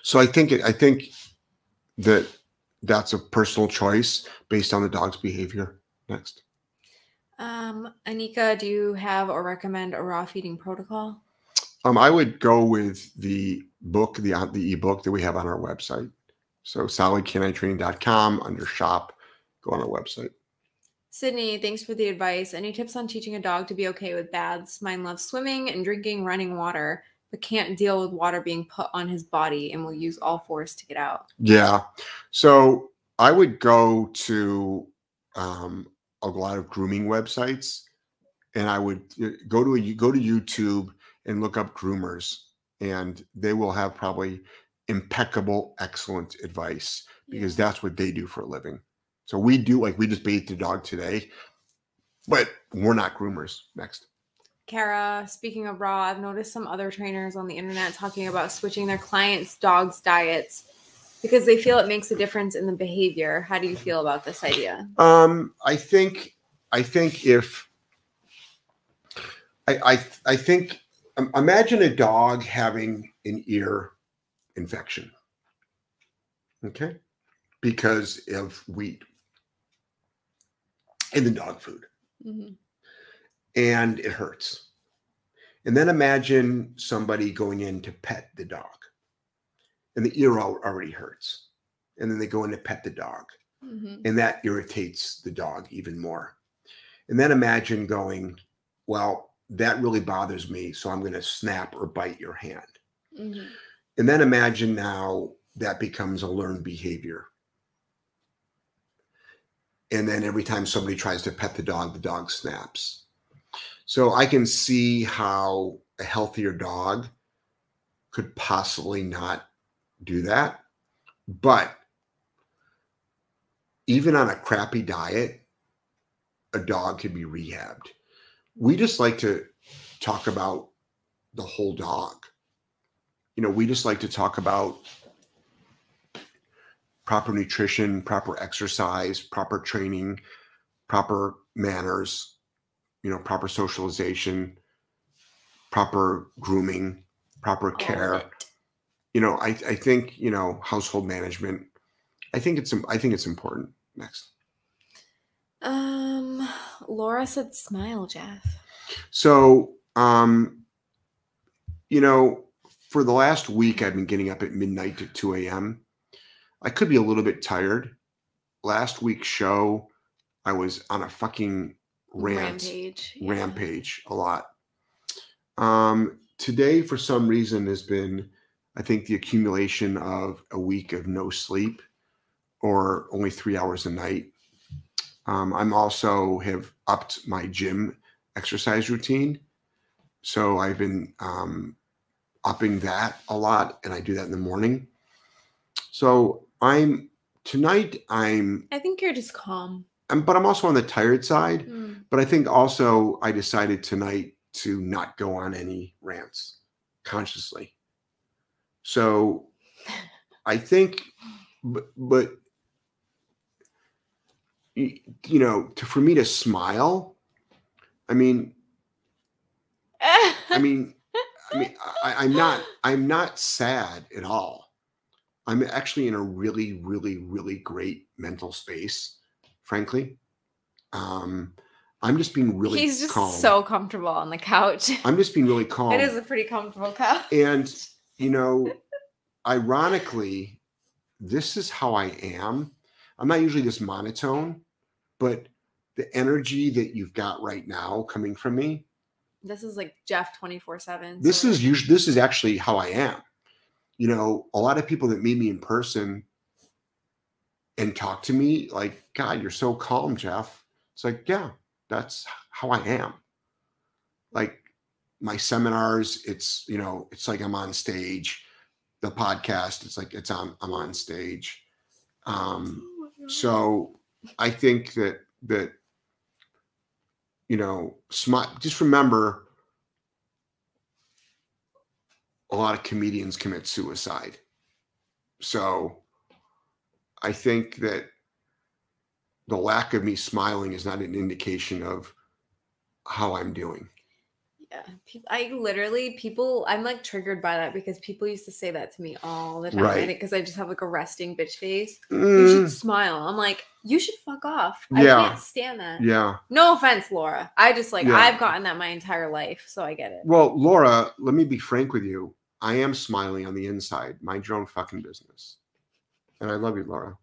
so I think it, I think that that's a personal choice based on the dog's behavior. Next. Um, Anika, do you have or recommend a raw feeding protocol? Um, I would go with the book, the uh, the ebook that we have on our website. So solidk9training.com under shop, go on our website. Sydney, thanks for the advice. Any tips on teaching a dog to be okay with baths? Mine loves swimming and drinking running water, but can't deal with water being put on his body and will use all force to get out. Yeah. So I would go to um, a lot of grooming websites, and I would uh, go to a, go to YouTube and look up groomers, and they will have probably impeccable, excellent advice because yeah. that's what they do for a living. So we do like we just bathed the dog today, but we're not groomers. Next. Kara, speaking of raw, I've noticed some other trainers on the internet talking about switching their clients' dogs' diets because they feel it makes a difference in the behavior. How do you feel about this idea? Um, I think I think if I I, I think um, imagine a dog having an ear infection. Okay, because of wheat in the dog food, mm-hmm. and it hurts. And then imagine somebody going in to pet the dog and the ear already hurts. And then they go in to pet the dog, mm-hmm. and that irritates the dog even more. And then imagine going, well, that really bothers me, so I'm going to snap or bite your hand. Mm-hmm. And then imagine now that becomes a learned behavior. And then every time somebody tries to pet the dog, the dog snaps. So I can see how a healthier dog could possibly not do that. But even on a crappy diet, a dog can be rehabbed. We just like to talk about the whole dog. You know, we just like to talk about proper nutrition, proper exercise, proper training, proper manners, you know, proper socialization, proper grooming, proper care you know, I, I think, you know, household management, I think it's, I think it's important. Next. Um, Laura said, "Smile, Jeff." So, um, you know, for the last week, I've been getting up at midnight to 2 a.m. I could be a little bit tired. Last week's show, I was on a fucking rant, Rampage. yeah. rampage a lot. Um, today, for some reason, has been, I think, the accumulation of a week of no sleep or only three hours a night. Um, I'm also have upped my gym exercise routine. So I've been um, upping that a lot, and I do that in the morning. So I'm tonight. I'm, I think you're just calm. I'm, but I'm also on the tired side. Mm. But I think also I decided tonight to not go on any rants consciously. So I think, but, but you know, to, for me to smile, I mean, I mean, I mean, I, I'm not, I'm not sad at all. I'm actually in a really, really, really great mental space, frankly. Um, I'm just being really He's just calm. so comfortable on the couch. I'm just being really calm. It is a pretty comfortable couch. And you know, ironically, this is how I am. I'm not usually this monotone, but the energy that you've got right now coming from me, This is like Jeff twenty four seven. this is usually this is actually how I am. You know, a lot of people that meet me in person and talk to me like, God, you're so calm, Jeff. It's like, yeah, that's how I am. Like my seminars, it's you know, it's like I'm on stage. The podcast, it's like it's on I'm on stage. Um, so I think that that you know, smart. Just remember, a lot of comedians commit suicide. So I think that the lack of me smiling is not an indication of how I'm doing. Yeah, I literally people. I'm like triggered by that because people used to say that to me all the time. Right. Because I just have like a resting bitch face. You Mm, should smile. I'm like, you should fuck off. I Yeah. can't stand that. yeah. No offense, Laura. I just like Yeah. I've gotten that my entire life, so I get it. Well, Laura, let me be frank with you. I am smiling on the inside. Mind your own fucking business. And I love you, Laura.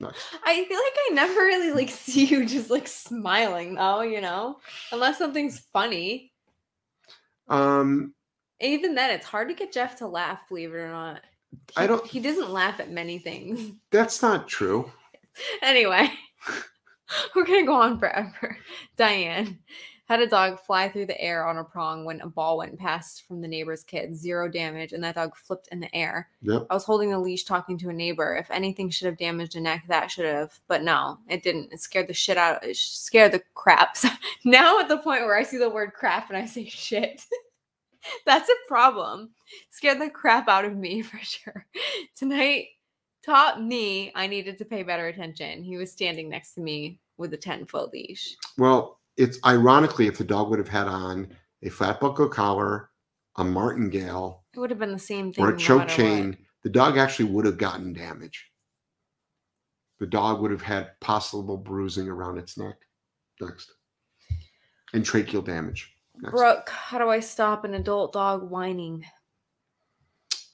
Next. I feel like I never really like see you just like smiling though, you know, unless something's funny. Um, Even then, it's hard to get Jeff to laugh. Believe it or not, I don't- He doesn't laugh at many things. that's not true. anyway, we're gonna go on forever. Diane had a dog fly through the air on a prong when a ball went past from the neighbor's kid. Zero damage, and that dog flipped in the air. Yep. I was holding the leash talking to a neighbor. If anything should have damaged a neck, that should have. But no, it didn't. It scared the shit out it scared the crap. So now at the point where I see the word crap and I say shit. That's a problem. Scared the crap out of me for sure. Tonight taught me I needed to pay better attention. He was standing next to me with a 10 foot leash. Well, it's ironically if the dog would have had on a flat buckle collar, a martingale, It would have been the same thing. or a choke chain, what. the dog actually would have gotten damage. The dog would have had possible bruising around its neck. Next. And tracheal damage. Next. Brooke, how do I stop an adult dog whining?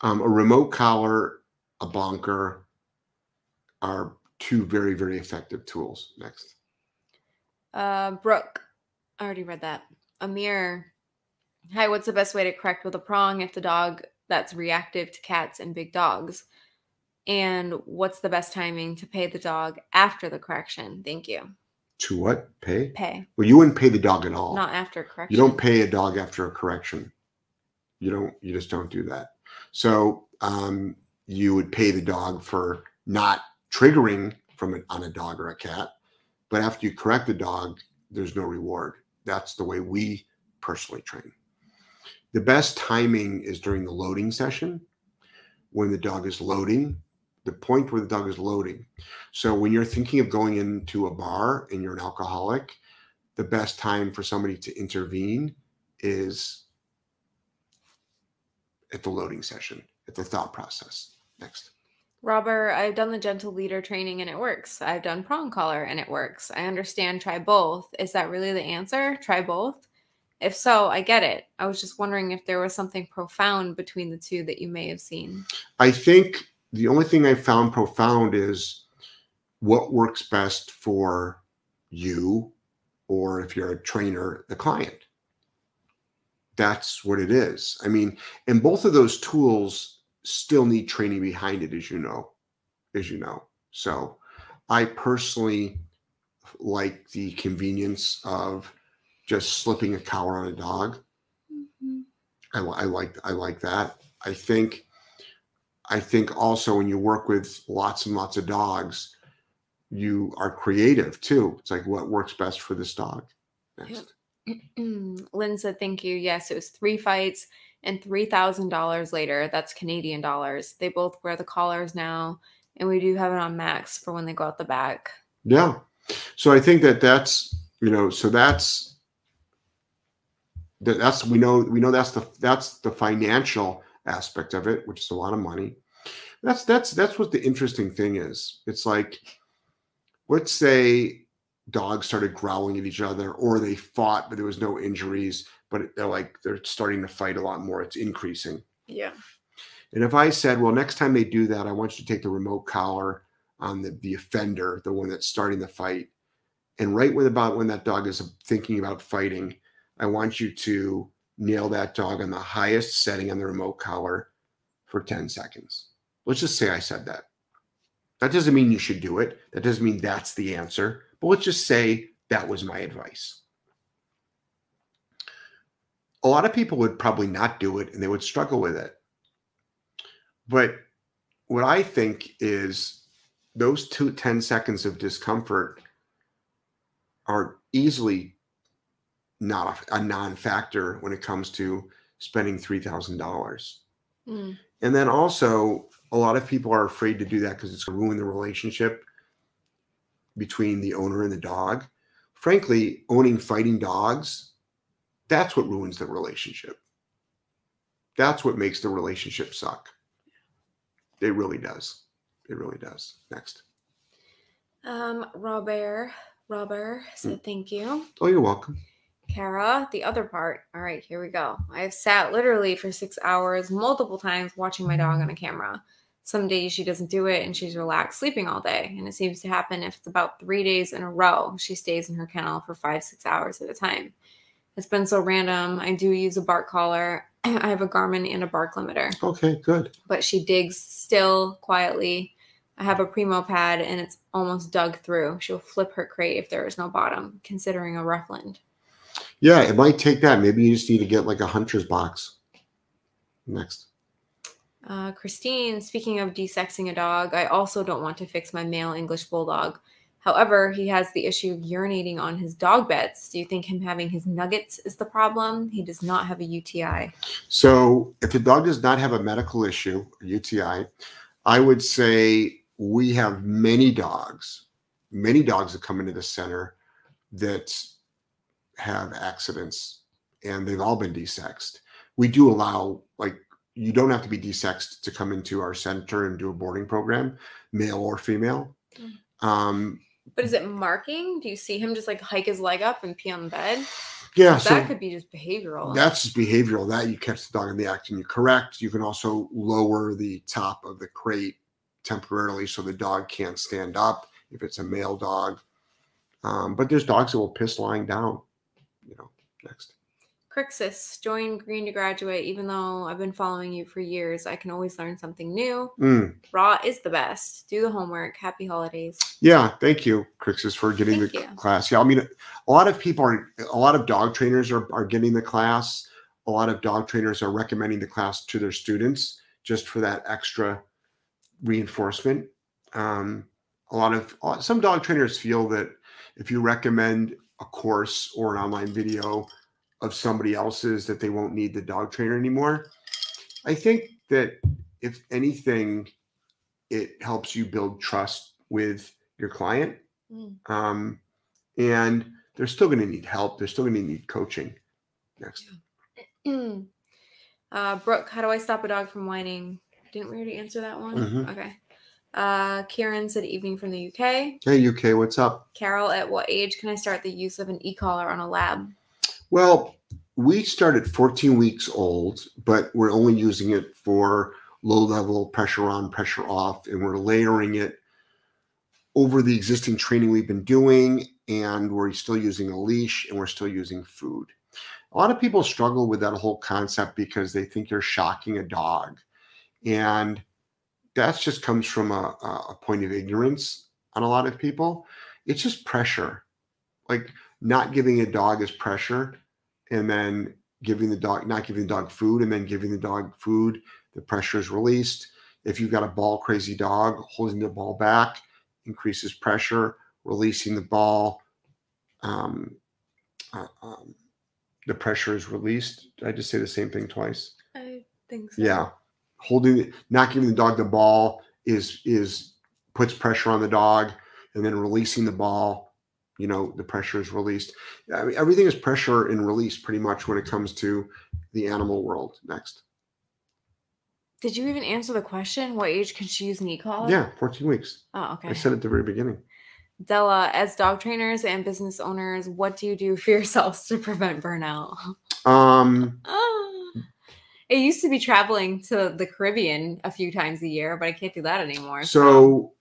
Um, a remote collar, a bonker are two very, very effective tools. Next. Uh, Brooke, I already read that. Amir, hi, what's the best way to correct with a prong if the dog that's reactive to cats and big dogs? And what's the best timing to pay the dog after the correction? Thank you. To what? Pay? Pay, Well, you wouldn't pay the dog at all. not after correction. You don't pay a dog after a correction. You don't. You just don't do that. So um, you would pay the dog for not triggering from an, on a dog or a cat, but after you correct the dog, there's no reward. That's the way we personally train. The best timing is during the loading session, when the dog is loading. The point where the dog is loading. So when you're thinking of going into a bar and you're an alcoholic, the best time for somebody to intervene is at the loading session, at the thought process. Next. Robert, I've done the gentle leader training and it works. I've done prong collar and it works. I understand try both. Is that really the answer? Try both? If so, I get it. I was just wondering if there was something profound between the two that you may have seen. I think the only thing I found profound is what works best for you, or if you're a trainer, the client. That's what it is. I mean, and both of those tools still need training behind it, as you know, as you know. So I personally like the convenience of just slipping a collar on a dog. Mm-hmm. I, I like I like that. I think I think also when you work with lots and lots of dogs, you are creative too. It's like what works best for this dog. Next. Lynn said, "Thank you. Yes, it was three fights and three thousand dollars later. That's Canadian dollars. They both wear the collars now, and we do have it on max for when they go out the back." Yeah. So I think that that's you know so that's that's we know we know that's the that's the financial aspect of it, which is a lot of money. That's that's that's what the interesting thing is. It's like, let's say dogs started growling at each other, or they fought, but there was no injuries, but they're like they're starting to fight a lot more. It's increasing. Yeah. And if I said, well, next time they do that, I want you to take the remote collar on the, the offender, the one that's starting the fight, and right with about when that dog is thinking about fighting, I want you to nail that dog on the highest setting on the remote collar for 10 seconds. Let's just say I said that. That doesn't mean you should do it. That doesn't mean that's the answer. But let's just say that was my advice. A lot of people would probably not do it and they would struggle with it. But what I think is those two 10 seconds of discomfort are easily not a, a non-factor when it comes to spending three thousand dollars. Mm. And then also, a lot of people are afraid to do that because it's going to ruin the relationship between the owner and the dog. Frankly, owning fighting dogs, that's what ruins the relationship. That's what makes the relationship suck. It really does. It really does. Next. Um, Robert, Robert said mm. thank you. Oh, you're welcome. Kara, the other part. All right, here we go. I've sat literally for six hours multiple times watching my dog on a camera. Some days she doesn't do it and she's relaxed sleeping all day. And it seems to happen if it's about three days in a row. She stays in her kennel for five, six hours at a time. It's been so random. I do use a bark collar. I have a Garmin and a bark limiter. Okay, good. But she digs still quietly. I have a Primo pad and it's almost dug through. She'll flip her crate if there is no bottom, considering a Ruffland. Yeah, it might take that. Maybe you just need to get like a hunter's box. Next. Uh, Christine, speaking of desexing a dog, I also don't want to fix my male English bulldog. However, he has the issue of urinating on his dog beds. Do you think him having his nuggets is the problem? He does not have a UTI. So, if the dog does not have a medical issue, a UTI, I would say we have many dogs, many dogs that come into the center that have accidents and they've all been desexed. We do allow, like, you don't have to be desexed to come into our center and do a boarding program, male or female. Mm. Um, but is it marking? Do you see him just like hike his leg up and pee on the bed? Yeah, that so could be just behavioral. That's just behavioral. That you catch the dog in the act and you correct. You can also lower the top of the crate temporarily so the dog can't stand up if it's a male dog. Um, but there's dogs that will piss lying down you know, next. Crixus, join Green to Graduate. Even though I've been following you for years, I can always learn something new. Mm. Raw is the best. Do the homework. Happy holidays. Yeah, thank you, Crixus, for getting thank the you. class. Yeah, I mean, a lot of people are, a lot of dog trainers are, are getting the class. A lot of dog trainers are recommending the class to their students just for that extra reinforcement. Um, a lot of some dog trainers feel that if you recommend a course or an online video of somebody else's that they won't need the dog trainer anymore. I think that if anything, it helps you build trust with your client. Mm. Um, and they're still going to need help. They're still going to need coaching. Next. Uh, Brooke, how do I stop a dog from whining? Didn't we already answer that one? Mm-hmm. Okay. Uh, Kieran said evening from the UK. Hey, UK, what's up? Carol, at what age can I start the use of an e-collar on a lab? Well, we start at 14 weeks old, but we're only using it for low level pressure on, pressure off, and we're layering it over the existing training we've been doing. And we're still using a leash and we're still using food. A lot of people struggle with that whole concept because they think you're shocking a dog. And that just comes from a, a point of ignorance on a lot of people. It's just pressure. Like not giving a dog is pressure and then giving the dog, not giving the dog food and then giving the dog food, the pressure is released. If you've got a ball crazy dog, holding the ball back increases pressure, releasing the ball. Um, uh, um, the pressure is released. Did I just say the same thing twice? I think so. Yeah, holding, not giving the dog the ball is is puts pressure on the dog, and then releasing the ball. You know, the pressure is released. I mean, everything is pressure and release pretty much when it comes to the animal world. Next, Did you even answer the question? What age can she use an e-collar? yeah, fourteen weeks. Oh, okay. I said at the very beginning. Della, as dog trainers and business owners, what do you do for yourselves to prevent burnout? Um, it used to be traveling to the Caribbean a few times a year, but I can't do that anymore. so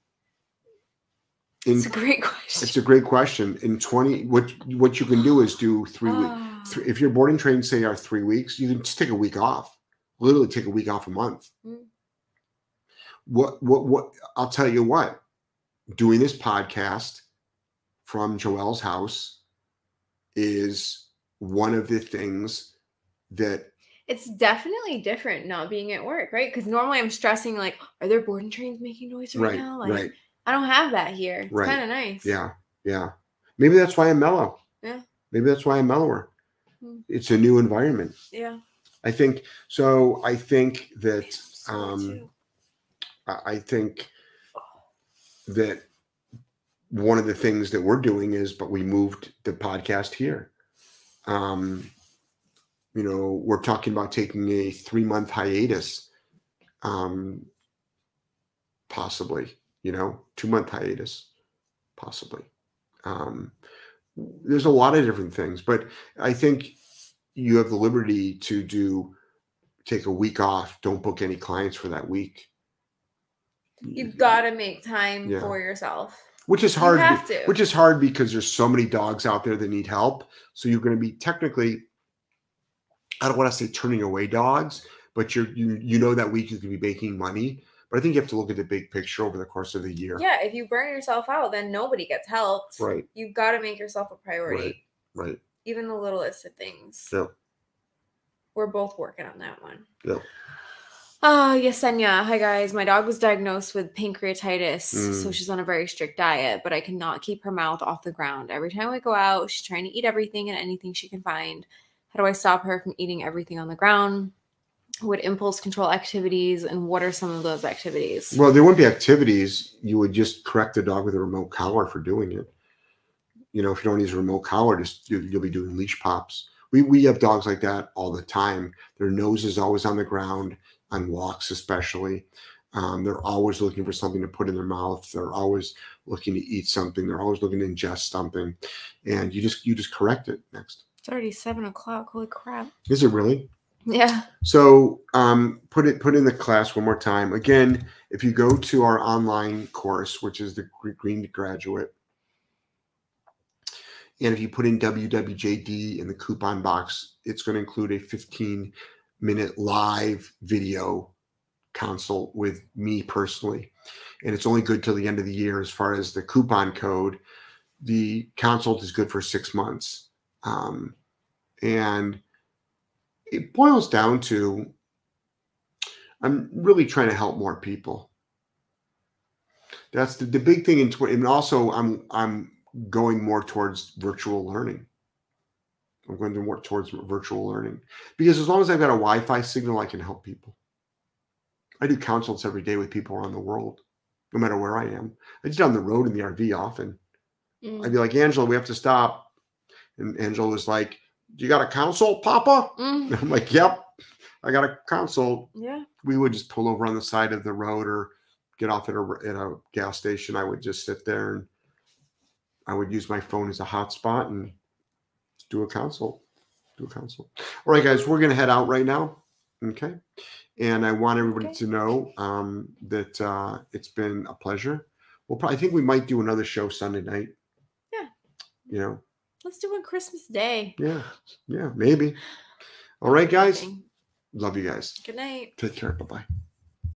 in it's a great question. It's a great question. In 20, what what you can do is do three weeks. Ah. If your boarding trains say are three weeks, you can just take a week off. Literally take a week off a month. Mm. What what what? I'll tell you what. Doing this podcast from Joelle's house is one of the things that It's definitely different not being at work, right? Because normally I'm stressing like, are there boarding trains making noise right, right now? Like right I don't have that here. It's Right. kind of nice. yeah yeah maybe that's why I'm mellow. Yeah. Maybe that's why I'm mellower. Hmm. It's a new environment. Yeah. I think so. I think that So um, too. I I think that one of the things that we're doing is, but we moved the podcast here. Um, you know, we're talking about taking a three month hiatus, um, possibly, you know, two month hiatus, possibly. Um, there's a lot of different things, but I think you have the liberty to do take a week off. Don't book any clients for that week. You've got to make time Yeah. for yourself. which is You hard have to. which is hard because there's so many dogs out there that need help so you're going to be technically i don't want to say turning away dogs but you're you you know that week you could be making money but i think you have to look at the big picture over the course of the year Yeah, if you burn yourself out, then nobody gets helped. right You've got to make yourself a priority, Right. right even the littlest of things. Yeah. We're both working on that one. Yeah. Ah, Yesenia. Hi guys. My dog was diagnosed with pancreatitis, so Mm. she's on a very strict diet, but I cannot keep her mouth off the ground. Every time I go out, she's trying to eat everything and anything she can find. How do I stop her from eating everything on the ground? What impulse control activities and what are some of those activities? well there wouldn't be activities. You would just correct the dog with a remote collar for doing it. You know if you don't use a remote collar just you, you'll be doing leash pops. We we have dogs like that all the time. Their nose is always on the ground on walks especially. Um, they're always looking for something to put in their mouth. They're always looking to eat something. They're always looking to ingest something. And you just you just correct it next. It's already seven o'clock. Holy crap. is it really Yeah. so um, put it put in the class one more time. Again, if you go to our online course, which is the Green Graduate, and if you put in WWJD in the coupon box, it's going to include a 15 minute live video consult with me personally. And it's only good till the end of the year as far as the coupon code. The consult is good for six months. Um, and it boils down to I'm really trying to help more people. That's the, the big thing in and also I'm I'm going more towards virtual learning. I'm going to more towards virtual learning because as long as I've got a Wi-Fi signal, I can help people. I do consults every day with people around the world, no matter where I am. I just on the road in the RV often. Mm. I'd be like, Angela, we have to stop. And Angela was like, You got a consult, Papa? Mm. I'm like, Yep, I got a consult. Yeah. We would just pull over on the side of the road or get off at a at a gas station, I would just sit there and I would use my phone as a hotspot and do a consult. Do a consult. All right, guys, we're gonna head out right now. Okay. And I want everybody Okay. to know um, that uh, it's been a pleasure. We'll probably I think we might do another show Sunday night. Yeah. You know, Let's do one Christmas Day. yeah, yeah, maybe. All right, guys. Love you guys. Good night. Take care. Bye bye.